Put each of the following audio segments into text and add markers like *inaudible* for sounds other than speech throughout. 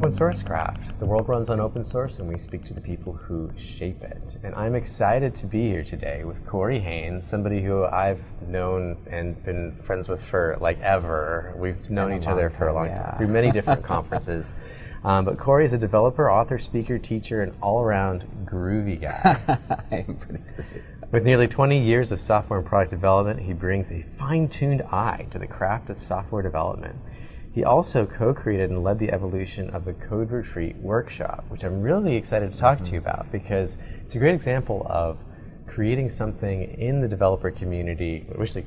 Open Source Craft. The world runs on open source, and we speak to the people who shape it. And I'm excited to be here today with Corey Haines, somebody who I've known and been friends with for like ever. We've known each other for a long yeah. time through many *laughs* different conferences. Um, but Corey is a developer, author, speaker, teacher, and all-around groovy guy. *laughs* I'm pretty great. With nearly 20 years of software and product development, he brings a fine tuned eye to the craft of software development. He also co created and led the evolution of the Code Retreat workshop, which I'm really excited to talk to you mm-hmm. about because it's a great example of creating something in the developer community, which is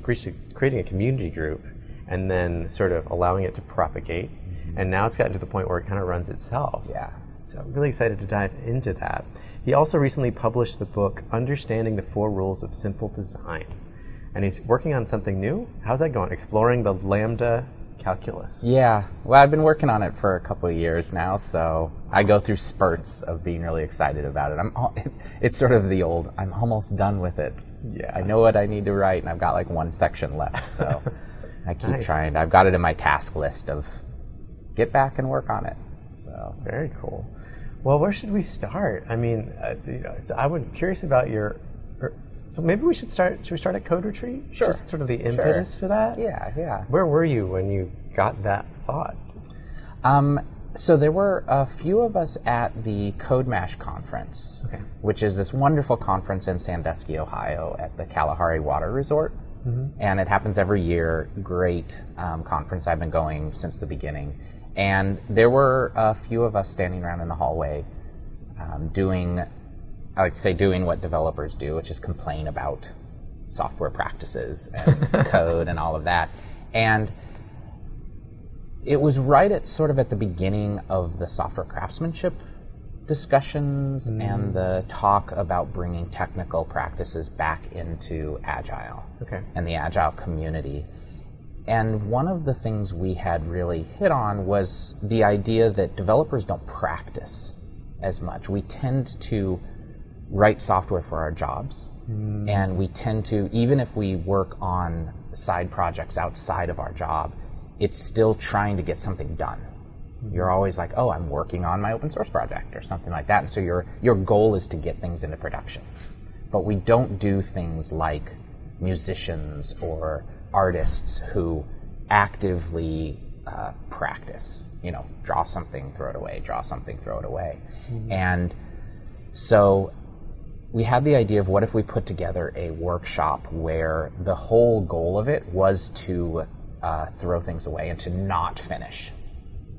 creating a community group, and then sort of allowing it to propagate. Mm-hmm. And now it's gotten to the point where it kind of runs itself. Yeah. So I'm really excited to dive into that. He also recently published the book Understanding the Four Rules of Simple Design. And he's working on something new. How's that going? Exploring the Lambda calculus. Yeah. Well, I've been working on it for a couple of years now, so I go through spurts of being really excited about it. I'm al- *laughs* it's sort of the old I'm almost done with it. Yeah. I know what I need to write and I've got like one section left, *laughs* so I keep Nice. trying. I've got it in my task list of get back and work on it. So, Very cool. Well, where should we start? I mean, uh, you know, I would curious about your. So maybe we should start. Should we start at Code Retreat? Sure. Just sort of the impetus for that. yeah, yeah. Where were you when you got that thought? Um, so there were a few of us at the CodeMash conference, Okay. which is this wonderful conference in Sandusky, Ohio, at the Kalahari Water Resort, and it happens every year. Great um, conference. I've been going since the beginning, and there were a few of us standing around in the hallway, um, doing, I to say, doing what developers do, which is complain about software practices and *laughs* code and all of that, and it was right at sort of at the beginning of the software craftsmanship discussions mm. and the talk about bringing technical practices back into agile Okay. and the agile community. And one of the things we had really hit on was the idea that developers don't practice as much. We tend to write software for our jobs. Hmm. And we tend to even if we work on side projects outside of our job it's still trying to get something done. Hmm. You're always like oh i'm working on my open source project or something like that. And so your your goal is to get things into production. But we don't do things like musicians or artists who actively uh, practice you know draw something throw it away draw something throw it away. Hmm. And so we had the idea of what if we put together a workshop where the whole goal of it was to uh, throw things away and to not finish.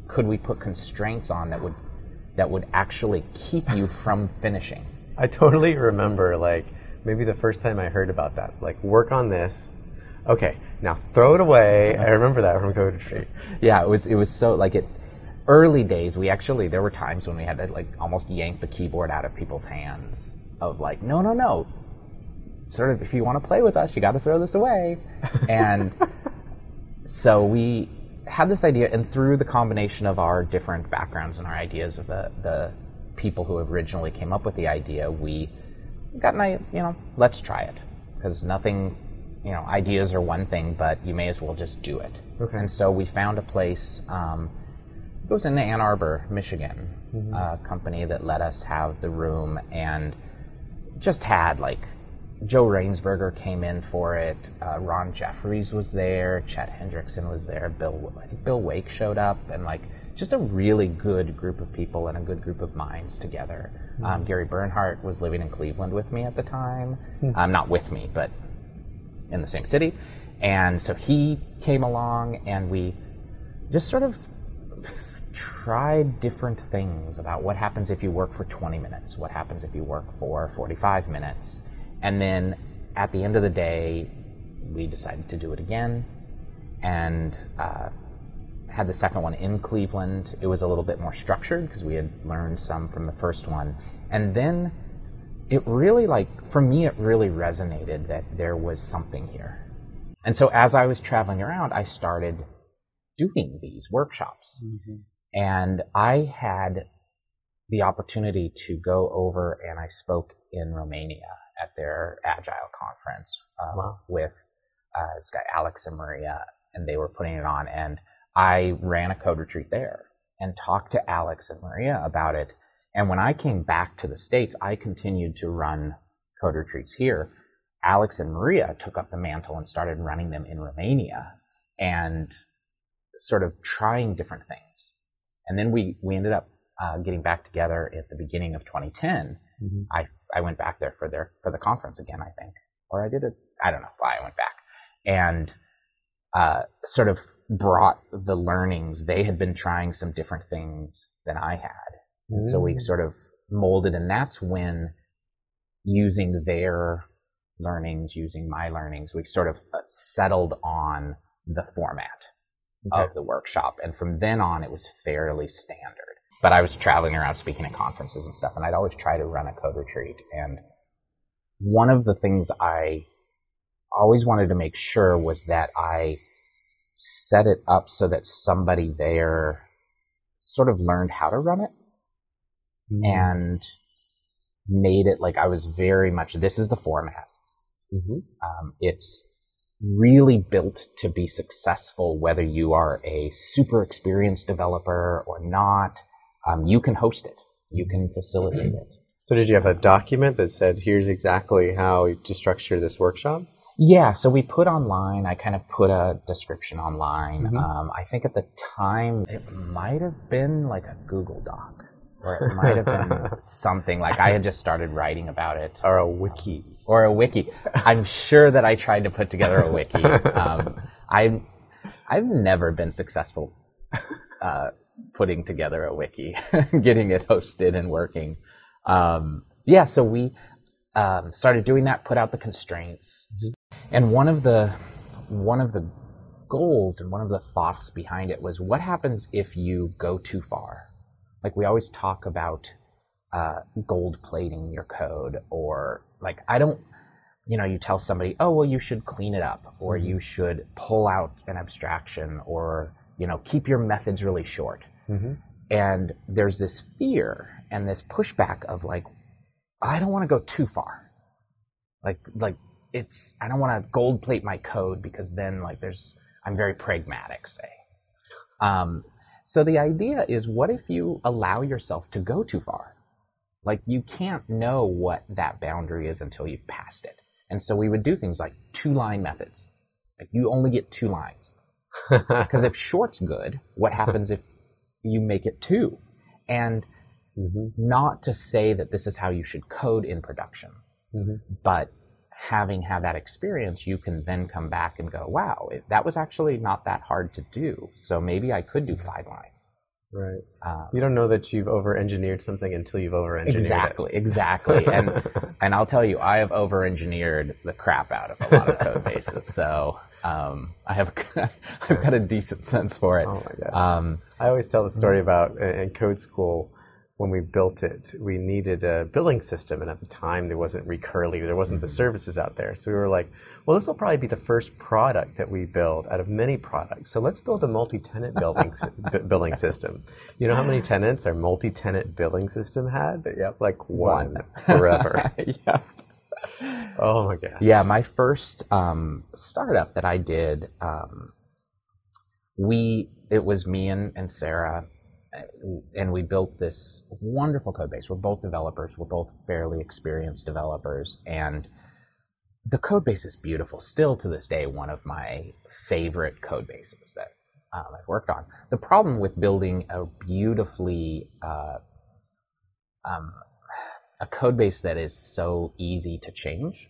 Could we put constraints on that would that would actually keep you from finishing? I totally remember, like, maybe the first time I heard about that. Like, work on this. Okay, now throw it away. I remember that from Code Retreat. Yeah, it was it was so like it. Early days, we actually there were times when we had to like almost yank the keyboard out of people's hands of like, no, no, no. Sort of, if you want to play with us, you got to throw this away. And *laughs* so we had this idea, and through the combination of our different backgrounds and our ideas of the the people who originally came up with the idea, we got an idea, you know, let's try it because nothing, you know, ideas are one thing, but you may as well just do it. Okay. And so we found a place. Um, it was in Ann Arbor, Michigan, a company that let us have the room and just had like Joe Rainsberger came in for it. Uh, Ron Jeffries was there. Chet Hendrickson was there. Bill, I think Bill Wake showed up, and like just a really good group of people and a good group of minds together. Um, Gary Bernhardt was living in Cleveland with me at the time. Um, not with me, but in the same city. And so he came along, and we just sort of tried different things about what happens if you work for 20 minutes, what happens if you work for 45 minutes. And then at the end of the day, we decided to do it again and uh, had the second one in Cleveland. It was a little bit more structured because we had learned some from the first one. And then it really, like, for me, it really resonated that there was something here. And so as I was traveling around, I started doing these workshops. And I had the opportunity to go over and I spoke in Romania at their Agile conference uh, Wow. with uh, this guy, Alex and Maria, and they were putting it on. And I ran a code retreat there. and talked to Alex and Maria about it. And when I came back to the States, I continued to run code retreats here. Alex and Maria took up the mantle and started running them in Romania and sort of trying different things. And then we, we ended up uh, getting back together at the beginning of 2010. Mm-hmm. I, I went back there for their, for the conference again, I think, or I did it. I don't know why I went back and, uh, sort of brought the learnings. They had been trying some different things than I had. And mm. so we mm. sort of molded and that's when using their learnings, using my learnings, we sort of uh, settled on the format okay. of the workshop. And from then on, it was fairly standard. But I was traveling around speaking at conferences and stuff, and I'd always try to run a code retreat. And one of the things I always wanted to make sure was that I set it up so that somebody there sort of learned how to run it mm-hmm. and made it like I was very much this is the format. Mm-hmm. Um, it's really built to be successful, whether you are a super experienced developer or not. Um, you can host it, you can facilitate mm-hmm. it. So, did you have a document that said, here's exactly how to structure this workshop? Yeah, so we put online, I kind of put a description online. Mm-hmm. Um, I think at the time it might have been like a Google Doc, or it might have been *laughs* something like I had just started writing about it. Or a wiki or a wiki. I'm sure that I tried to put together a wiki. *laughs* Um, I've I've never been successful uh, putting together a wiki, *laughs* getting it hosted and working. Um, yeah, so we um, started doing that, put out the constraints, and one of the one of the goals and one of the thoughts behind it was what happens if you go too far. Like we always talk about uh, gold plating your code or like I don't you know you tell somebody oh well you should clean it up or mm-hmm. you should pull out an abstraction or you know keep your methods really short mm-hmm. and there's this fear and this pushback of like I don't want to go too far like like it's I don't want to gold plate my code because then like there's I'm very pragmatic say um, so the idea is what if you allow yourself to go too far like you can't know what that boundary is until you've passed it. And so we would do things like two line methods. Like you only get two lines. *laughs* Because if short's good, what happens if you make it two? And mm-hmm. not to say that this is how you should code in production, mm-hmm. but having had that experience, you can then come back and go, wow, it, that was actually not that hard to do. So maybe I could do five lines. Right. Um, you don't know that you've over-engineered something until you've over-engineered exactly, it. Exactly, exactly. and *laughs* and I'll tell you, I have over-engineered the crap out of a lot of code bases. So um, I have *laughs* I've got a decent sense for it. Oh my gosh. Um, I always tell the story about in code school when we built it, we needed a billing system, and at the time there wasn't recurly, there wasn't the mm-hmm. services out there. So we were like, well, this will probably be the first product that we build out of many products. So let's build a multi-tenant building *laughs* billing system. You know how many tenants our multi-tenant billing system had? Yep, like one, one. *laughs* forever. yep. Oh my god. Yeah, my first um, startup that I did, um, we it was me and, and Sarah and we built this wonderful code base. We're both developers. We're both fairly experienced developers, and the code base is beautiful. Still to this day, one of my favorite code bases that um, I've worked on. The problem with building a beautifully uh, um, a code base that is so easy to change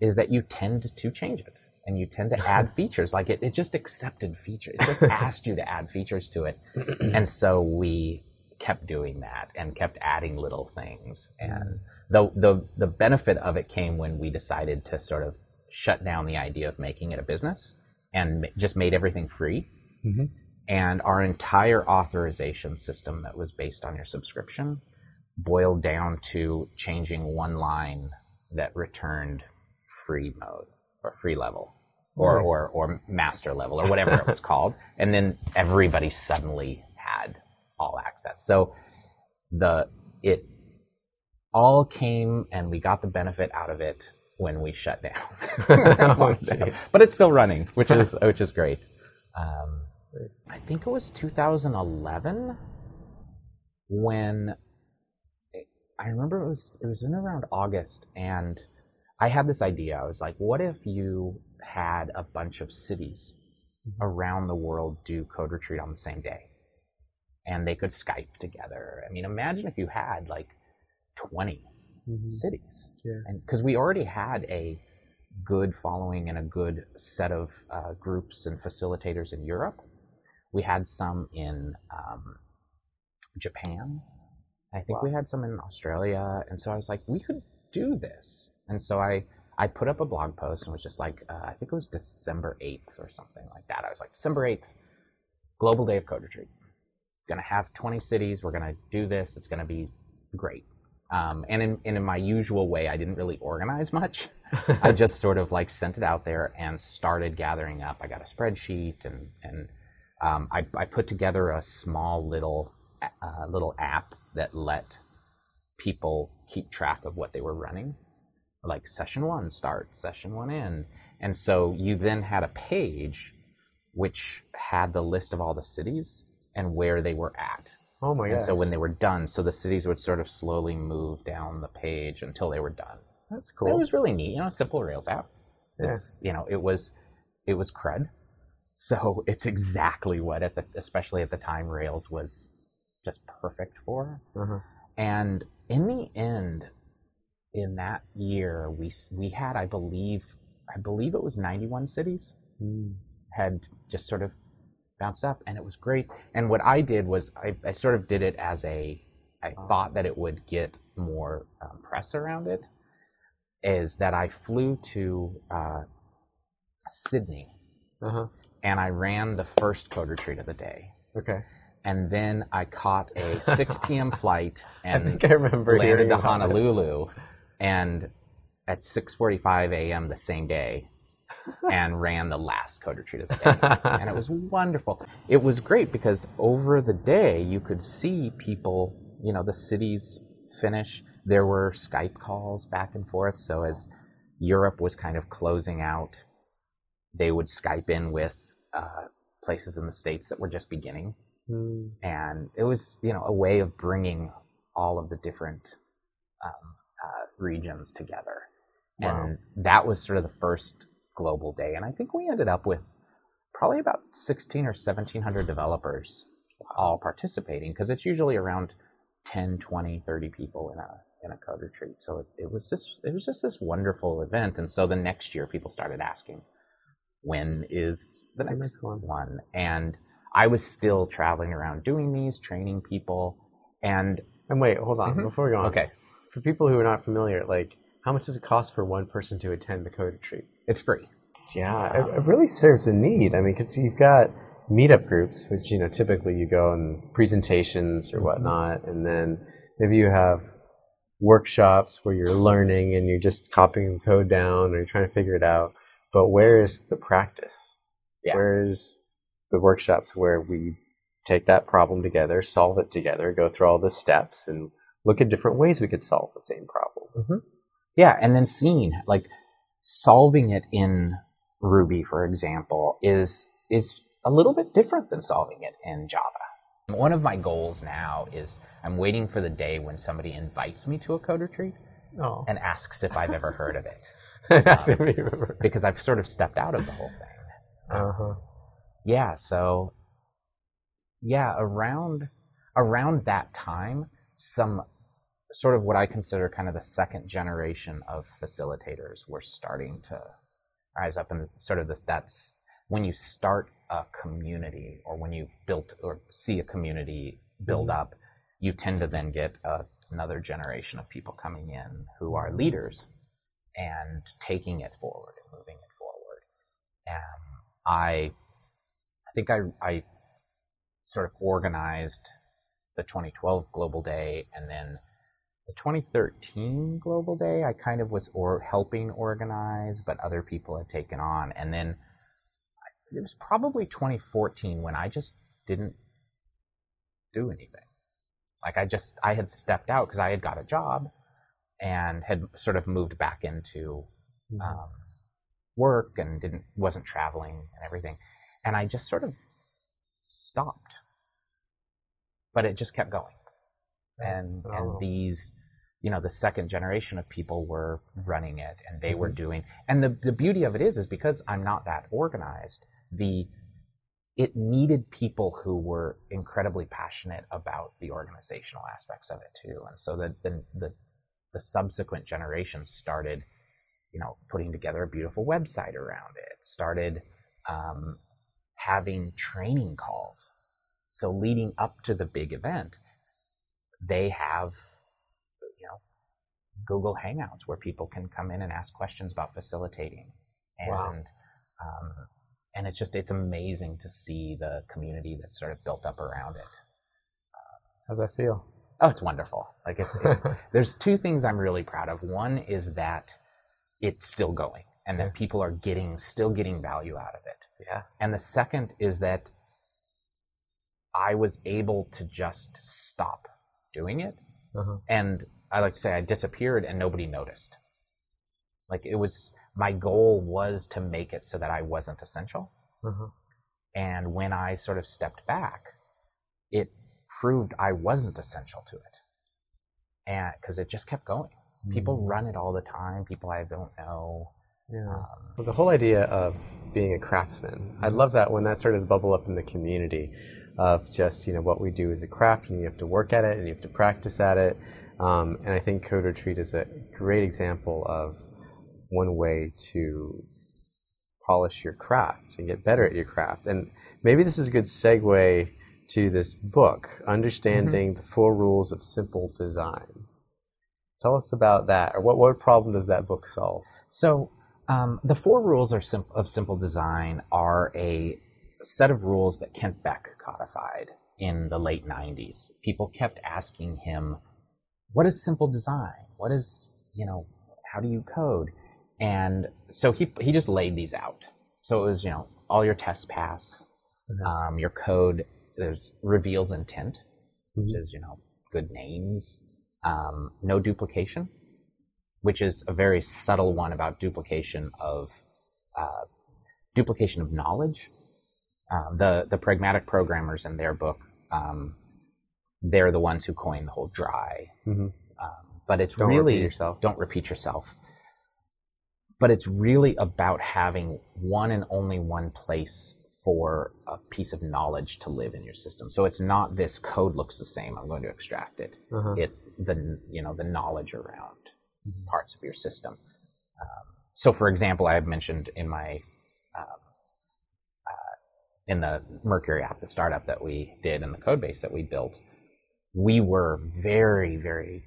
is that you tend to change it and you tend to *laughs* add features. Like it, it just accepted features. It just *laughs* asked you to add features to it. *clears throat* And so we kept doing that and kept adding little things. And the, the, the benefit of it came when we decided to sort of shut down the idea of making it a business and just made everything free. Mm-hmm. And our entire authorization system that was based on your subscription boiled down to changing one line that returned free mode or free level or, nice. or, or master level or whatever it was *laughs* called. And then everybody suddenly had all access. So the, it all came and we got the benefit out of it when we shut down. *laughs* oh, but it's still running, which is, *laughs* which is great. Um, I think it was 2011 when I remember it was it was in around August, and I had this idea. I was like, what if you had a bunch of cities around the world do Code Retreat on the same day, and they could Skype together. I mean, imagine if you had like 20 Mhm. cities, Yeah. and because we already had a good following and a good set of uh, groups and facilitators in Europe. We had some in um, Japan. I think we had some in Australia, and so I was like, we could do this. And so I I put up a blog post and it was just like, uh, I think it was December eighth or something like that. I was like, December eighth, Global Day of Code Retreat. Gonna have twenty cities. We're gonna do this. It's gonna be great. Um, and in, and in my usual way, I didn't really organize much. *laughs* I just sort of like sent it out there and started gathering up. I got a spreadsheet and and um, I, I put together a small little uh, little app that let people keep track of what they were running, like session one start, session one end, and so you then had a page which had the list of all the cities and where they were at. Oh my And god. so when they were done, so the cities would sort of slowly move down the page until they were done. That's cool. It was really neat, you know, simple Rails app. Yeah. It's you know, it was it was CRUD. So it's exactly what at the especially at the time Rails was just perfect for. Uh-huh. And in the end, in that year, we we had, I believe, I believe it was 91 cities Mm. had just sort of bounced up, and it was great. And what I did was I, I sort of did it as a, I thought that it would get more um, press around it. Is that I flew to uh, Sydney Uh-huh. and I ran the first code retreat of the day. Okay. And then I caught a 6 p.m. *laughs* flight and I think I remember landed to. Honolulu, and at 6:45 a.m. the same day, and ran the last code retreat of the day, and it was wonderful. It was great because over the day you could see people, you know, the cities finish. There were Skype calls back and forth. So as Europe was kind of closing out, they would Skype in with uh, places in the states that were just beginning Mm. and it was you know a way of bringing all of the different um, uh, regions together Wow. and that was sort of the first global day and i think we ended up with probably about 16 or 1700 developers all participating because it's usually around 10 20 30 people in a in a code retreat so it, it was this it was just this wonderful event and so the next year people started asking when is the The next, next one. one and I was still traveling around doing these, training people, and And wait, hold on. Mhm. Before we go on. okay, For people who are not familiar, like, how much does it cost for one person to attend the code retreat? it's free. Yeah, it, it really serves a need. I mean, because you've got meetup groups, which you know typically you go and presentations or whatnot, and then maybe you have workshops where you're learning and you're just copying the code down or you're trying to figure it out. But where is the practice? Yeah. Where is the workshops where we take that problem together, solve it together, go through all the steps, and look at different ways we could solve the same problem? Mm-hmm. Yeah, and then seeing like solving it in Ruby, for example, is is a little bit different than solving it in Java. One of my goals now is I'm waiting for the day when somebody invites me to a code retreat Oh, and asks if I've ever heard of it, that's what we remember. because I've sort of stepped out of the whole thing. Uh huh. yeah so yeah around around that time some sort of what i consider kind of the second generation of facilitators were starting to rise up and sort of this that's when you start a community or when you've built or see a community build Mhm. up you tend to then get a, another generation of people coming in who are leaders and taking it forward and moving it forward um, i I think I, I sort of organized the 2012 Global Day and then the 2013 Global Day. I kind of was or helping organize, but other people had taken on. And then it was probably 2014 when I just didn't do anything. Like I just I had stepped out because I had got a job and had sort of moved back into um, work and didn't wasn't traveling and everything and i just sort of stopped but it just kept going That's and phenomenal. and these you know the second generation of people were running it and they were Mm-hmm. doing and the the beauty of it is is because I'm not that organized the it needed people who were incredibly passionate about the organizational aspects of it too and so the the the, the subsequent generations started you know putting together a beautiful website around it started um, having training calls so leading up to the big event they have you know google hangouts where people can come in and ask questions about facilitating and Wow. um, and it's just it's amazing to see the community that's sort of built up around it How's that feel? oh it's wonderful like it's, it's *laughs* there's two things i'm really proud of one is that it's still going and that people are getting still getting value out of it Yeah. and the second is that I was able to just stop doing it. Uh-huh. And I like to say I disappeared and nobody noticed. Like it was, my goal was to make it so that I wasn't essential. Uh-huh. And when I sort of stepped back, it proved I wasn't essential to it. And because it just kept going. People run it all the time, people I don't know. Yeah. Um, Well, the whole idea of being a craftsman, I love that when that started to bubble up in the community of just, you know, what we do is a craft and you have to work at it and you have to practice at it. Um, and I think Code Retreat is a great example of one way to polish your craft and get better at your craft. And maybe this is a good segue to this book, Understanding the Four Rules of Simple Design. Tell us about that, or what, what problem does that book solve? So um, the four rules are sim- of simple design are a set of rules that Kent Beck codified in the late 90s. People kept asking him, what is simple design? What is, you know, how do you code? And so he, he just laid these out. So it was, you know, all your tests pass, um, your code, there's reveals intent, which is, you know, good names, um, no duplication, which is a very subtle one about duplication of uh, duplication of knowledge. Um, the the pragmatic programmers in their book, um, they're the ones who coined the whole dry. Mhm. Um, but it's Don't really repeat yourself. don't repeat yourself. But it's really about having one and only one place for a piece of knowledge to live in your system. So it's not this code looks the same. I'm going to extract it. Uh-huh. It's the you know the knowledge around parts of your system. Um, so, for example, I have mentioned in my um, uh, in the Mercury app, the startup that we did, and the code base that we built, we were very, very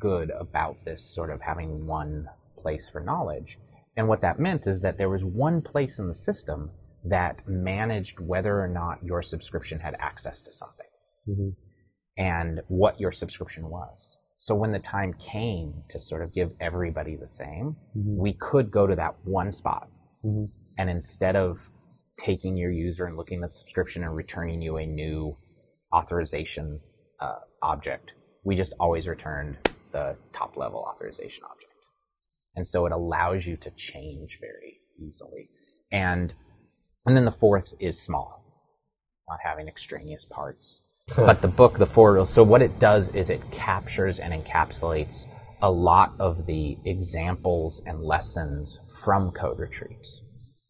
good about this sort of having one place for knowledge. And what that meant is that there was one place in the system that managed whether or not your subscription had access to something Mhm. and what your subscription was. So when the time came to sort of give everybody the same, Mhm. we could go to that one spot. Mhm. And instead of taking your user and looking at the subscription and returning you a new authorization uh, object, we just always returned the top level authorization object. And so it allows you to change very easily. And and then the fourth is small, not having extraneous parts. but the book, the four rules, so what it does is it captures and encapsulates a lot of the examples and lessons from code retreats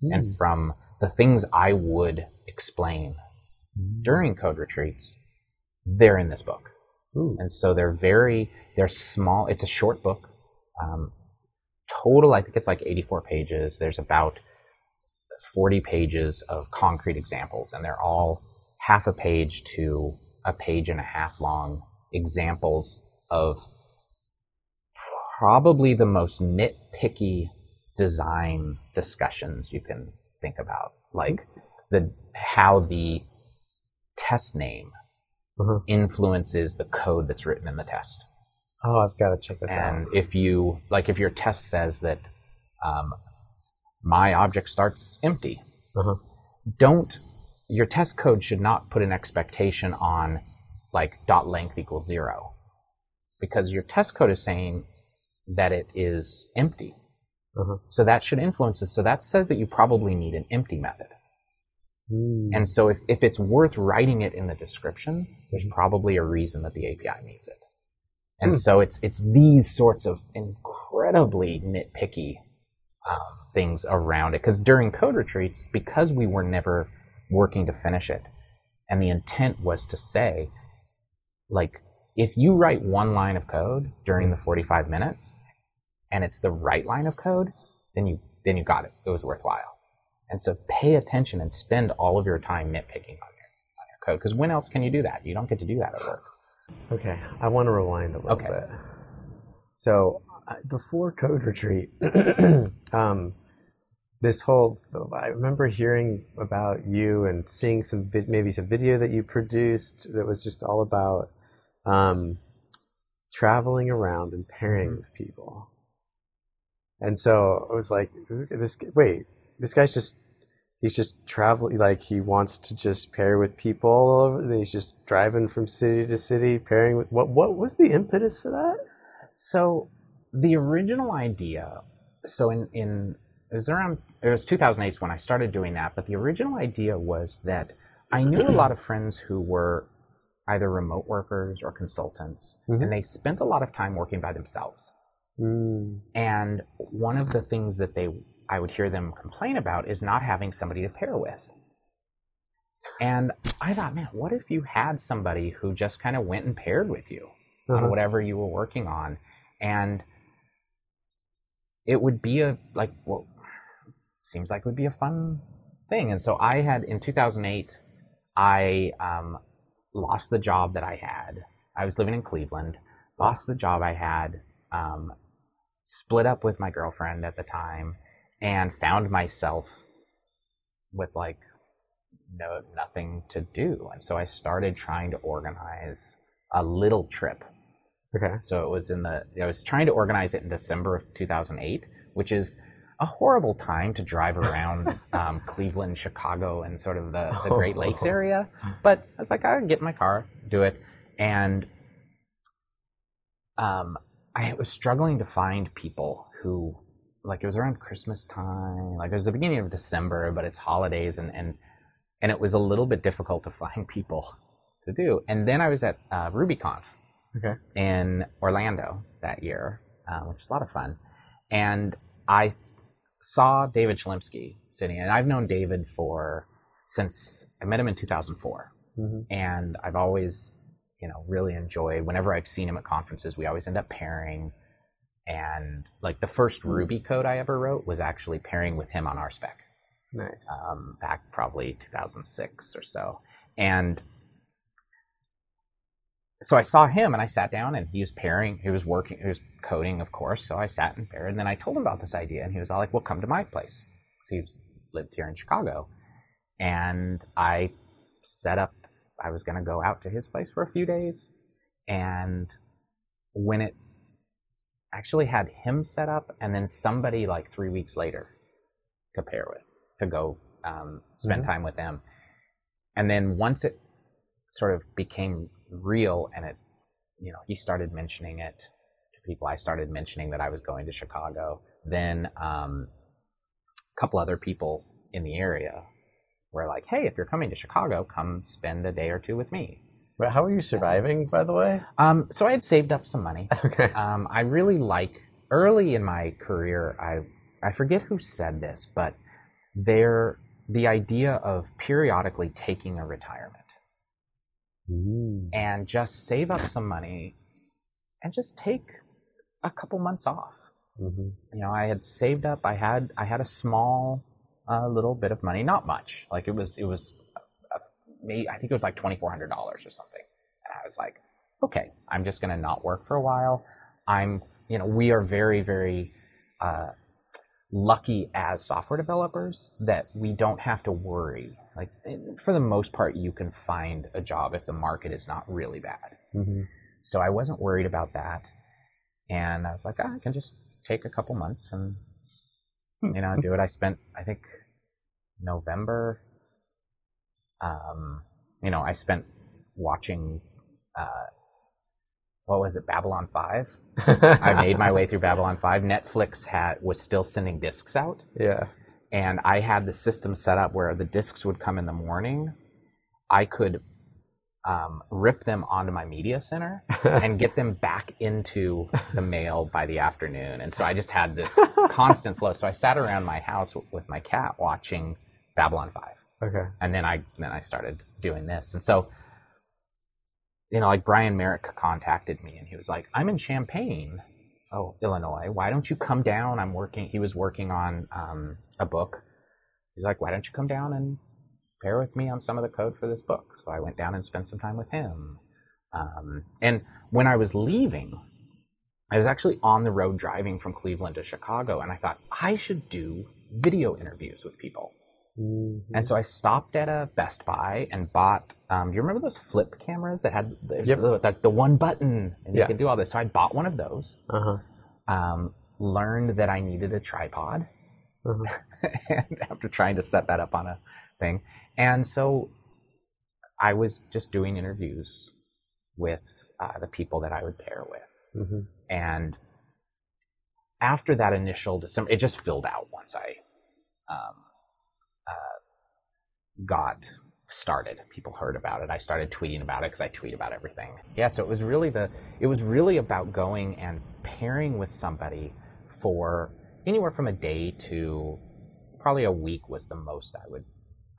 and from the things I would explain during code retreats. They're in this book. Ooh. And so they're very, they're small. It's a short book. Um, total, I think it's like 84 pages. There's about 40 pages of concrete examples, and they're all half a page to a page and a half long examples of probably the most nitpicky design discussions you can think about. Like the, how the test name Uh-huh. influences the code that's written in the test. Oh, I've got to check this And out. And if you, like, if your test says that um, my object starts empty, Uh-huh. don't, your test code should not put an expectation on, like, dot length equals zero. Because your test code is saying that it is empty. Uh-huh. So that should influence us. So that says that you probably need an empty method. Mm. And so if, if it's worth writing it in the description, there's probably a reason that the API needs it. And so it's it's these sorts of incredibly nitpicky um, things around it. Because during code retreats, because we were never working to finish it, and the intent was to say, like, if you write one line of code during the 45 minutes, and it's the right line of code, then you then you got it. It was worthwhile. And so pay attention and spend all of your time nitpicking on your on your code. Because when else can you do that? You don't get to do that at work. Okay, I want to rewind a little Okay. bit. So uh, before Code Retreat, *clears throat* um, this whole I remember hearing about you and seeing some vid- maybe some video that you produced that was just all about um, traveling around and pairing with people. And so I was like, this wait, this guy's just he's just traveling like he wants to just pair with people all over he's just driving from city to city pairing with what what was the impetus for that So the original idea, so in in it was around it was 2008 when I started doing that, but the original idea was that I knew a lot of friends who were either remote workers or consultants, mm-hmm. and they spent a lot of time working by themselves. Mm. And one of the things that they I would hear them complain about is not having somebody to pair with. And I thought, man, what if you had somebody who just kind of went and paired with you Uh-huh. on whatever you were working on, and it would be a like well, seems like it would be a fun thing. And so I had in 2008, I um, lost the job that I had. I was living in Cleveland, lost the job I had, um, split up with my girlfriend at the time, and found myself with like no nothing to do. And so I started trying to organize a little trip okay so it was in the I was trying to organize it in December of 2008, which is a horrible time to drive around *laughs* um, Cleveland, Chicago, and sort of the, the *laughs* Great Lakes area. But I was like, I can get in my car, do it, and um, I was struggling to find people who, like, it was around Christmas time, like it was the beginning of December, but it's holidays, and and and it was a little bit difficult to *laughs* find people to do. And then I was at uh, RubyConf okay in Orlando that year, uh, which was a lot of fun. And I saw David Chelimsky sitting, and I've known David for since I met him in 2004, Mhm. and I've always, you know, really enjoyed. Whenever I've seen him at conferences, we always end up pairing. And like the first Ruby code I ever wrote was actually pairing with him on RSpec nice um, back probably 2006 or so. And so I saw him and I sat down and he was pairing, he was working, he was coding, of course. So I sat and paired. And then I told him about this idea and he was all like, well, come to my place. So he's lived here in Chicago. And I set up, I was going to go out to his place for a few days. And when it actually had him set up and then somebody like three weeks later to pair with to go um, spend Mhm. time with them. And then once it sort of became real and it, you know, he started mentioning it to people, I started mentioning that I was going to Chicago. Then um, a couple other people in the area were like, hey, if you're coming to Chicago, come spend a day or two with me. but how are you surviving by the way Um, so I had saved up some money. *laughs* okay Um, I really like early in my career. I I forget who said this, but there the idea of periodically taking a retirement Mm. and just save up some money and just take a couple months off. Mhm. You know, I had saved up. I had I had a small uh, little bit of money, not much. Like it was it was uh. I think it was like twenty four hundred dollars or something. And I was like, okay, I'm just gonna not work for a while. I'm you know we are very very uh, lucky as software developers that we don't have to worry. Like for the most part, you can find a job if the market is not really bad. Mhm. So I wasn't worried about that. And I was like, ah, I can just take a couple months and, you know, do it. I spent, I think, November, um, you know, I spent watching, uh, what was it, Babylon 5? I made my way through *laughs* Babylon 5. Netflix had, was still sending discs out yeah and I had the system set up where the discs would come in the morning. I could um, rip them onto my media center *laughs* and get them back into the mail by the afternoon. And so I just had this *laughs* constant flow. So I sat around my house w- with my cat watching Babylon 5. Okay. And then I then I started doing this. And so you know, like Brian Marick contacted me and he was like, I'm in Champaign, oh, Illinois. Why don't you come down? I'm working. He was working on um, a book. He's like, why don't you come down and with me on some of the code for this book? So I went down and spent some time with him. Um, and when I was leaving, I was actually on the road driving from Cleveland to Chicago, and I thought I should do video interviews with people. Mm-hmm. And so I stopped at a Best Buy and bought. Um, do you remember those flip cameras that had the, Yep. the, the, the one button and you Yeah. could do all this? So I bought one of those. Uh huh. Um, learned that I needed a tripod, Uh-huh. *laughs* and after trying to set that up on a thing, and so I was just doing interviews with uh, the people that I would pair with, hmm and after that initial December, it just filled out once I um, uh, got started. People heard about it. I started tweeting about it because I tweet about everything. Yeah, so it was really the it was really about going and pairing with somebody for anywhere from a day to probably a week was the most I would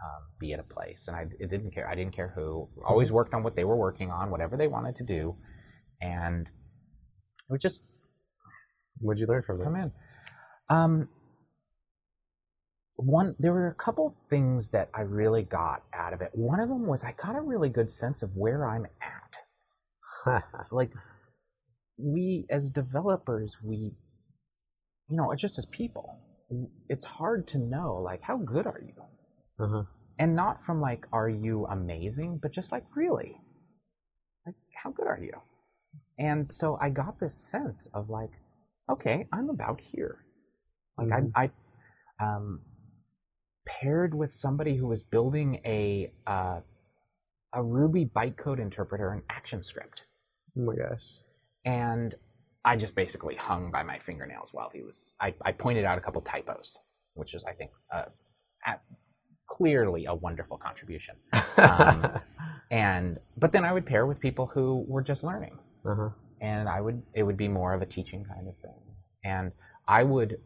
um, be at a place, and I it didn't care. I didn't care who. Always worked on what they were working on, whatever they wanted to do, and it was just What'd you learn from that? come in. Um, one, there were a couple things that I really got out of it. One of them was I got a really good sense of where I'm at. *laughs* Like, we as developers, we, you know, just as people, it's hard to know, like, how good are you? Uh-huh. And not from like, are you amazing, but just like, really, like, how good are you? And so I got this sense of like, okay, I'm about here. Like Mhm. I, I um, paired with somebody who was building a uh, a Ruby bytecode interpreter and action script, Oh my gosh. and I just basically hung by my fingernails while he was. I, I pointed out a couple typos, which is I think uh, at, clearly a wonderful contribution. *laughs* Um, and but then I would pair with people who were just learning uh-huh. and I would it would be more of a teaching kind of thing. And I would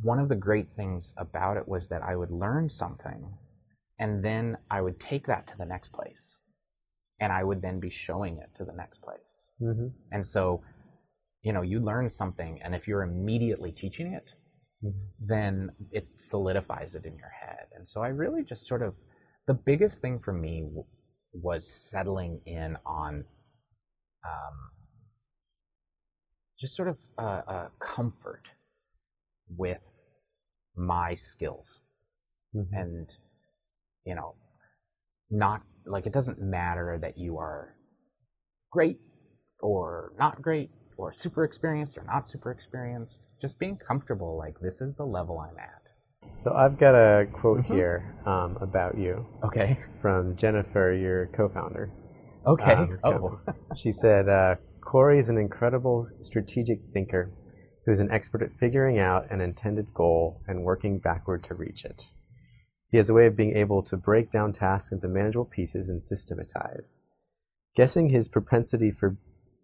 one of the great things about it was that I would learn something and then I would take that to the next place. And I would then be showing it to the next place. hmm And so, you know, you learn something and if you're immediately teaching it, then it solidifies it in your head. And so I really just sort of the biggest thing for me w- was settling in on um, just sort of uh, uh, comfort with my skills Mhm. and you know not like it doesn't matter that you are great or not great or super experienced or not super experienced just being comfortable like this is the level i'm at So I've got a quote Mhm. here um, about you okay from Jennifer, your co-founder. okay Um, oh *laughs* She said, uh, Corey is an incredible strategic thinker who is an expert at figuring out an intended goal and working backward to reach it. He has a way of being able to break down tasks into manageable pieces and systematize. Guessing his propensity for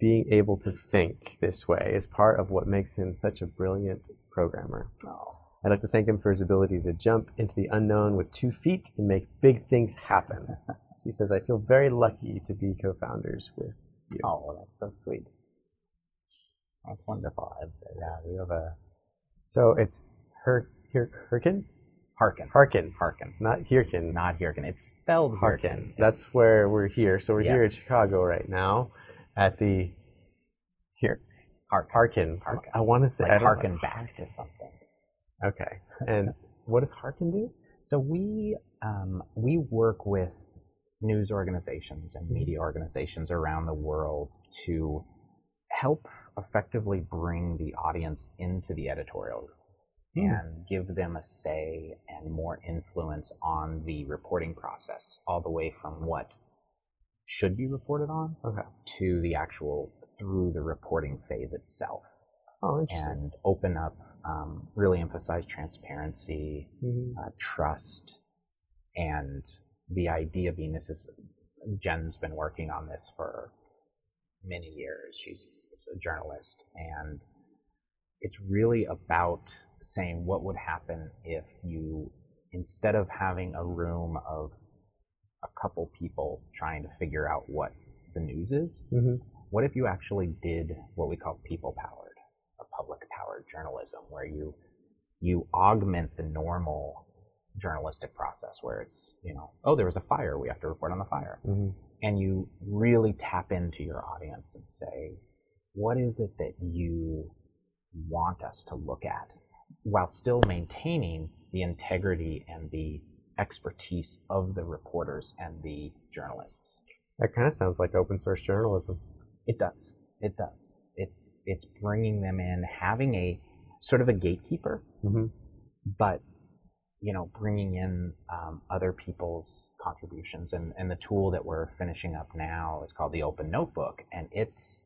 being able to think this way is part of what makes him such a brilliant programmer. Oh. I'd like to thank him for his ability to jump into the unknown with two feet and make big things happen. *laughs* She says, I feel very lucky to be co founders with you. oh that's so sweet that's wonderful yeah we have a So it's Her Her Herkin? Hearken. Hearken. Hearken. Not Hirkin. Not Hirkin. It's spelled Hearken. Hearken. That's where we're here. So we're Yeah. here in Chicago right now at the here. Hearken. Hearken. Hearken. I want to say Like harken back to something. Okay. And what does Hearken do? So we um, we work with news organizations and media organizations around the world to help effectively bring the audience into the editorial room Hmm. and give them a say and more influence on the reporting process, all the way from what should be reported on Okay. to the actual through the reporting phase itself, Oh, interesting. and open up, um, really emphasize transparency, Mhm. uh, trust, and the idea being this is Jen's been working on this for many years. She's a journalist, and it's really about saying what would happen if you, instead of having a room of a couple people trying to figure out what the news is, Mm-hmm. what if you actually did what we call people powered, a public powered journalism, where you you augment the normal journalistic process where it's you know oh there was a fire we have to report on the fire Mm-hmm. and you really tap into your audience and say what is it that you want us to look at while still maintaining the integrity and the expertise of the reporters and the journalists That kind of sounds like open source journalism. it does. It does. It's it's bringing them in, having a sort of a gatekeeper, Mm-hmm. but you know, bringing in um, other people's contributions. And and the tool that we're finishing up now is called the Open Notebook, and it's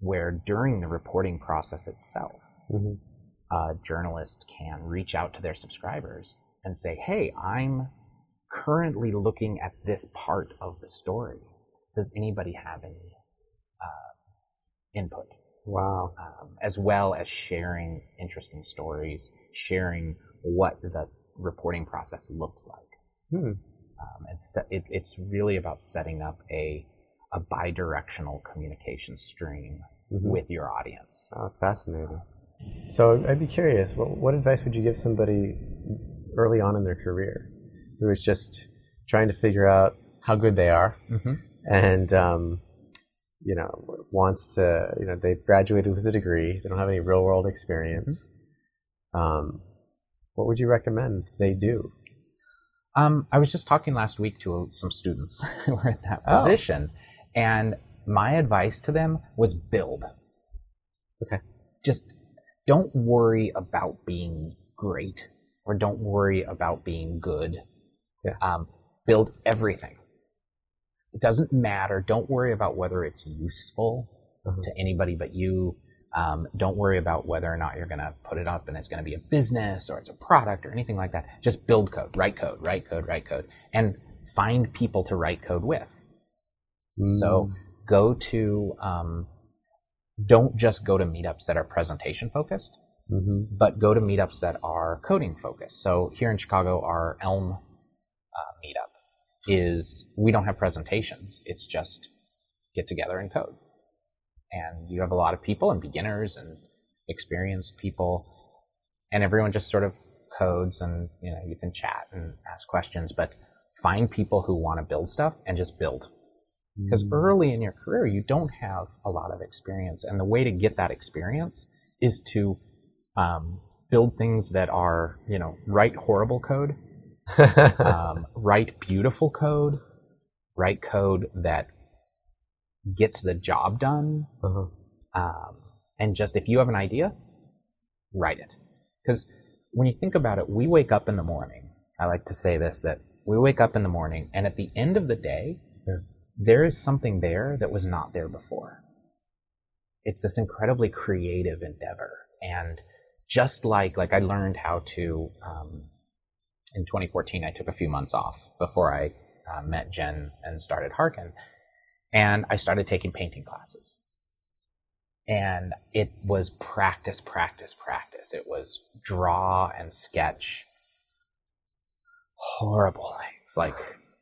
where during the reporting process itself, Mm-hmm. a journalist can reach out to their subscribers and say, "Hey, I'm currently looking at this part of the story. Does anybody have any uh, input?" Wow. um, as well as sharing interesting stories, sharing what the reporting process looks like. Hmm. Um, and it, it's really about setting up a, a bi-directional communication stream Mhm. with your audience. Oh, that's fascinating. So I'd be curious, what, what advice would you give somebody early on in their career who is just trying to figure out how good they are Mm-hmm. and, um, you know, wants to, you know, they've graduated with a degree, they don't have any real world experience. Um, what would you recommend they do? Um, I was just talking last week to some students *laughs* who were in that Oh. position, and my advice to them was build. Okay. Just don't worry about being great or don't worry about being good. Yeah. Um, build everything. It doesn't matter. Don't worry about whether it's useful Uh-huh. to anybody but you. Um, don't worry about whether or not you're going to put it up and it's going to be a business or it's a product or anything like that. Just build code, write code, write code, write code, and find people to write code with. So go to, um, don't just go to meetups that are presentation focused, hmm but go to meetups that are coding focused. So here in Chicago, our Elm uh, meetup is we don't have presentations. It's just get together and code. And you have a lot of people and beginners and experienced people, and everyone just sort of codes and you know you can chat and ask questions, but find people who want to build stuff and just build because early in your career you don't have a lot of experience and the way to get that experience is to um, build things that are you know write horrible code *laughs* um, write beautiful code write code that gets the job done uh-huh. um, and just if you have an idea write it because when you think about it we wake up in the morning i like to say this that we wake up in the morning and at the end of the day Yeah. there is something there that was not there before it's this incredibly creative endeavor and just like like i learned how to um, in 2014 i took a few months off before i uh, met jen and started Hearken and i started taking painting classes. And it was practice practice practice. It was draw and sketch. Horrible things. Like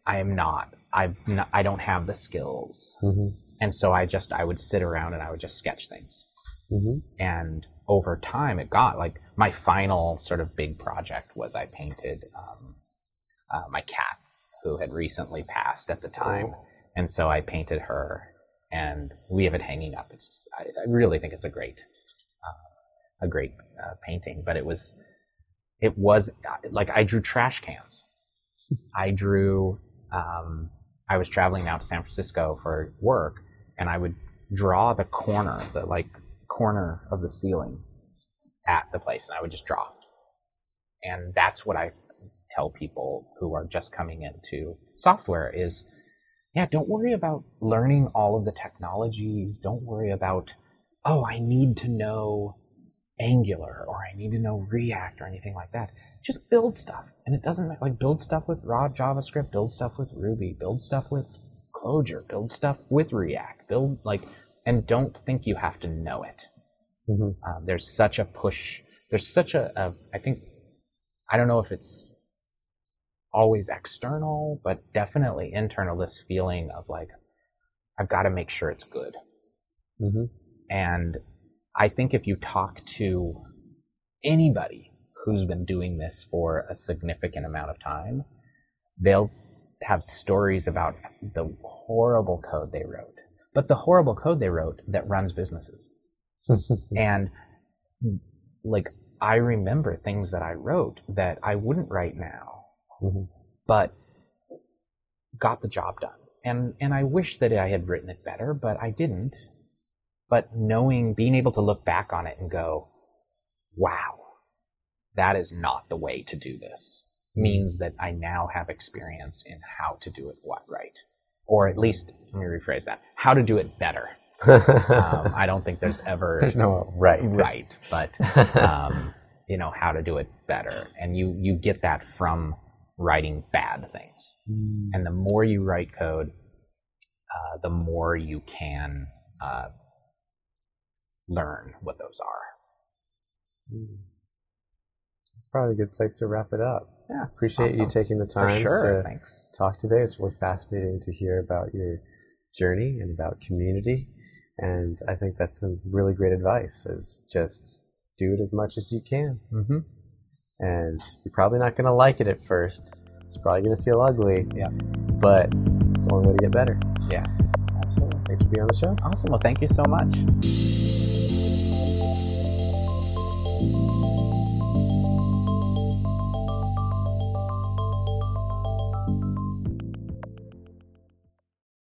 i am not i've not, i don't have the skills. Hmm and so i just i would sit around and i would just sketch things. Hmm and over time it got like my final sort of big project was i painted um, uh, my cat who had recently passed at the time. And so i painted her and we have it hanging up. It's just, I, I really think it's a great uh, a great uh, painting but it was it was uh, like i drew trash cans. I drew um, i was traveling out to san francisco for work and i would draw the corner the like corner of the ceiling at the place and I would just draw. And that's what I tell people who are just coming into software is yeah, don't worry about learning all of the technologies. Don't worry about oh, I need to know Angular or I need to know React or anything like that. Just build stuff. And it doesn't like build stuff with raw JavaScript, build stuff with Ruby, build stuff with Clojure, build stuff with React, build like, and don't think you have to know it. Mm-hmm. Uh, there's such a push. There's such a, a. I think, I don't know if it's always external, but definitely internal. This feeling of like, I've got to make sure it's good. Mm-hmm. And I think if you talk to anybody who's been doing this for a significant amount of time, they'll have stories about the horrible code they wrote, but the horrible code they wrote that runs businesses. *laughs* and like, I remember things that I wrote that I wouldn't write now, Mhm. but got the job done. And, and I wish that I had written it better, but I didn't. But knowing, being able to look back on it and go, wow, that is not the way to do this means that I now have experience in how to do it what right. Or at least, let me rephrase that, how to do it better. Um, I don't think there's ever *laughs* There's no right. right, but um, *laughs* you know how to do it better, and you you get that from writing bad things. Mm. And the more you write code, uh, the more you can uh, learn what those are. Mm. It's probably a good place to wrap it up. Yeah, Appreciate you taking the time sure. to Thanks. talk today. It's really fascinating to hear about your journey and about community. And I think that's some really great advice is just do it as much as you can. Mm-hmm. And you're probably not going to like it at first. It's probably going to feel ugly. Yeah. But it's the only way to get better. Yeah. Absolutely. Thanks for being on the show. Awesome. Well, thank you so much.